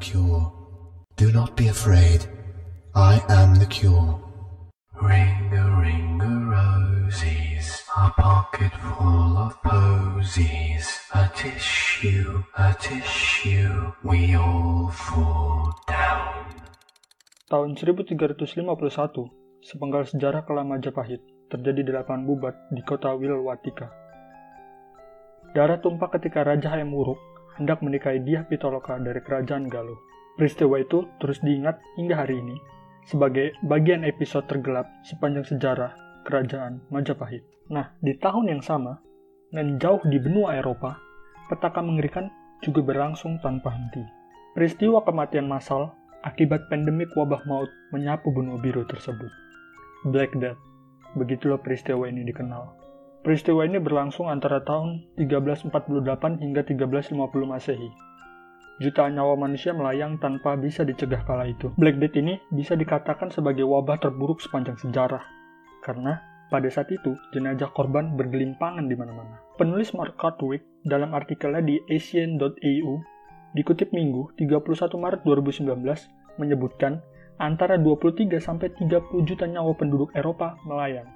cure. Do not be afraid. I am the cure. Ring a ring a roses, a pocket full of posies, a tissue, a tissue, we all fall down. Tahun 1351, sepenggal sejarah kelam Majapahit terjadi di lapangan Bubat di kota Wilwatika. Darah tumpah ketika Raja Hayam Wuruk hendak menikahi Diah Pitaloka dari kerajaan Galuh. Peristiwa itu terus diingat hingga hari ini sebagai bagian episode tergelap sepanjang sejarah kerajaan Majapahit. Nah, di tahun yang sama, dan jauh di benua Eropa, petaka mengerikan juga berlangsung tanpa henti. Peristiwa kematian massal akibat pandemik wabah maut menyapu benua biru tersebut. Black Death, begitulah peristiwa ini dikenal. Peristiwa ini berlangsung antara tahun 1348 hingga 1350 Masehi jutaan nyawa manusia melayang tanpa bisa dicegah kala itu. Black Death ini bisa dikatakan sebagai wabah terburuk sepanjang sejarah, karena pada saat itu jenazah korban bergelimpangan di mana-mana. Penulis Mark Cartwright dalam artikelnya di Asian.eu dikutip Minggu 31 Maret 2019 menyebutkan antara 23 sampai 30 juta nyawa penduduk Eropa melayang.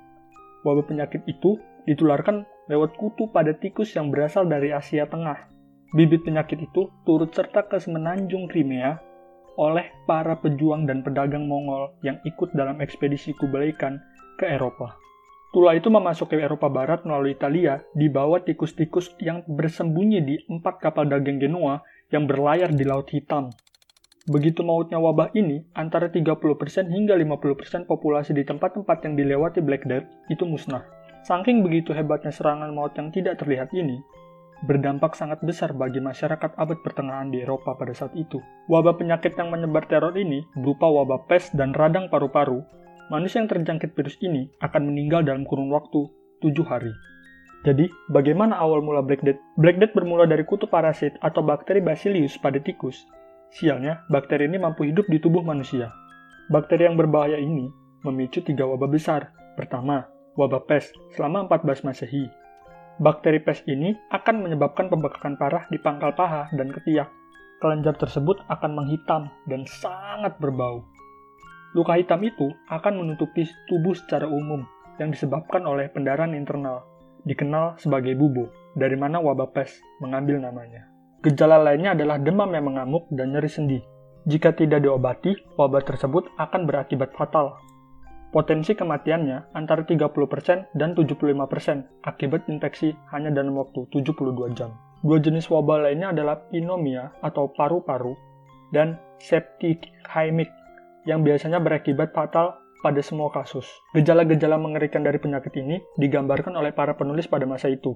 Wabah penyakit itu ditularkan lewat kutu pada tikus yang berasal dari Asia Tengah Bibit penyakit itu turut serta ke semenanjung Crimea oleh para pejuang dan pedagang Mongol yang ikut dalam ekspedisi Kublai Khan ke Eropa. Tula itu memasuki Eropa Barat melalui Italia di bawah tikus-tikus yang bersembunyi di empat kapal dagang Genoa yang berlayar di Laut Hitam. Begitu mautnya wabah ini, antara 30% hingga 50% populasi di tempat-tempat yang dilewati Black Death itu musnah. Saking begitu hebatnya serangan maut yang tidak terlihat ini, berdampak sangat besar bagi masyarakat abad pertengahan di Eropa pada saat itu. Wabah penyakit yang menyebar teror ini berupa wabah pes dan radang paru-paru. Manusia yang terjangkit virus ini akan meninggal dalam kurun waktu 7 hari. Jadi, bagaimana awal mula Black Death? Black Death bermula dari kutu parasit atau bakteri Bacillus pada tikus. Sialnya, bakteri ini mampu hidup di tubuh manusia. Bakteri yang berbahaya ini memicu tiga wabah besar. Pertama, wabah pes selama 14 Masehi. Bakteri pes ini akan menyebabkan pembekakan parah di pangkal paha dan ketiak. Kelenjar tersebut akan menghitam dan sangat berbau. Luka hitam itu akan menutupi tubuh secara umum yang disebabkan oleh pendarahan internal, dikenal sebagai bubo, dari mana wabah pes mengambil namanya. Gejala lainnya adalah demam yang mengamuk dan nyeri sendi. Jika tidak diobati, wabah tersebut akan berakibat fatal, Potensi kematiannya antara 30% dan 75% akibat infeksi hanya dalam waktu 72 jam. Dua jenis wabah lainnya adalah pneumonia atau paru-paru dan septicemia yang biasanya berakibat fatal pada semua kasus. Gejala-gejala mengerikan dari penyakit ini digambarkan oleh para penulis pada masa itu.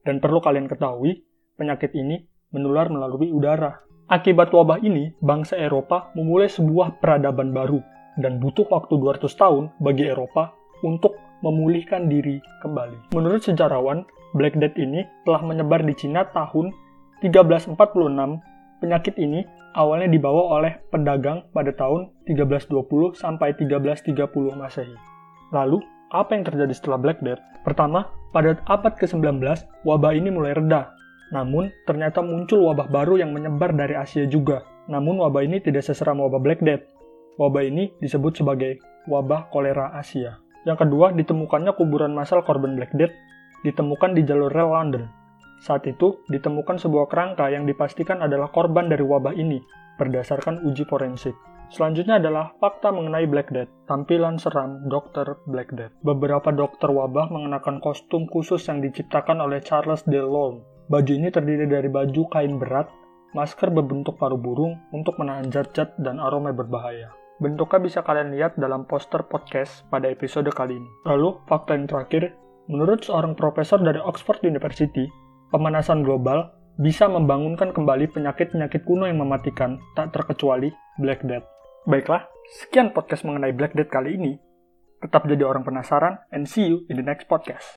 Dan perlu kalian ketahui, penyakit ini menular melalui udara. Akibat wabah ini, bangsa Eropa memulai sebuah peradaban baru, dan butuh waktu 200 tahun bagi Eropa untuk memulihkan diri kembali. Menurut sejarawan, Black Death ini telah menyebar di Cina tahun 1346. Penyakit ini awalnya dibawa oleh pedagang pada tahun 1320 sampai 1330 Masehi. Lalu, apa yang terjadi setelah Black Death? Pertama, pada abad ke-19, wabah ini mulai reda. Namun, ternyata muncul wabah baru yang menyebar dari Asia juga. Namun, wabah ini tidak seseram wabah Black Death. Wabah ini disebut sebagai wabah kolera Asia. Yang kedua, ditemukannya kuburan massal korban Black Death ditemukan di jalur rel London. Saat itu, ditemukan sebuah kerangka yang dipastikan adalah korban dari wabah ini berdasarkan uji forensik. Selanjutnya adalah fakta mengenai Black Death, tampilan seram dokter Black Death. Beberapa dokter wabah mengenakan kostum khusus yang diciptakan oleh Charles Delorme. Baju ini terdiri dari baju kain berat, masker berbentuk paru burung untuk menahan zat-zat dan aroma berbahaya. Bentuknya bisa kalian lihat dalam poster podcast pada episode kali ini. Lalu, fakta yang terakhir, menurut seorang profesor dari Oxford University, pemanasan global bisa membangunkan kembali penyakit-penyakit kuno yang mematikan, tak terkecuali Black Death. Baiklah, sekian podcast mengenai Black Death kali ini. Tetap jadi orang penasaran, and see you in the next podcast.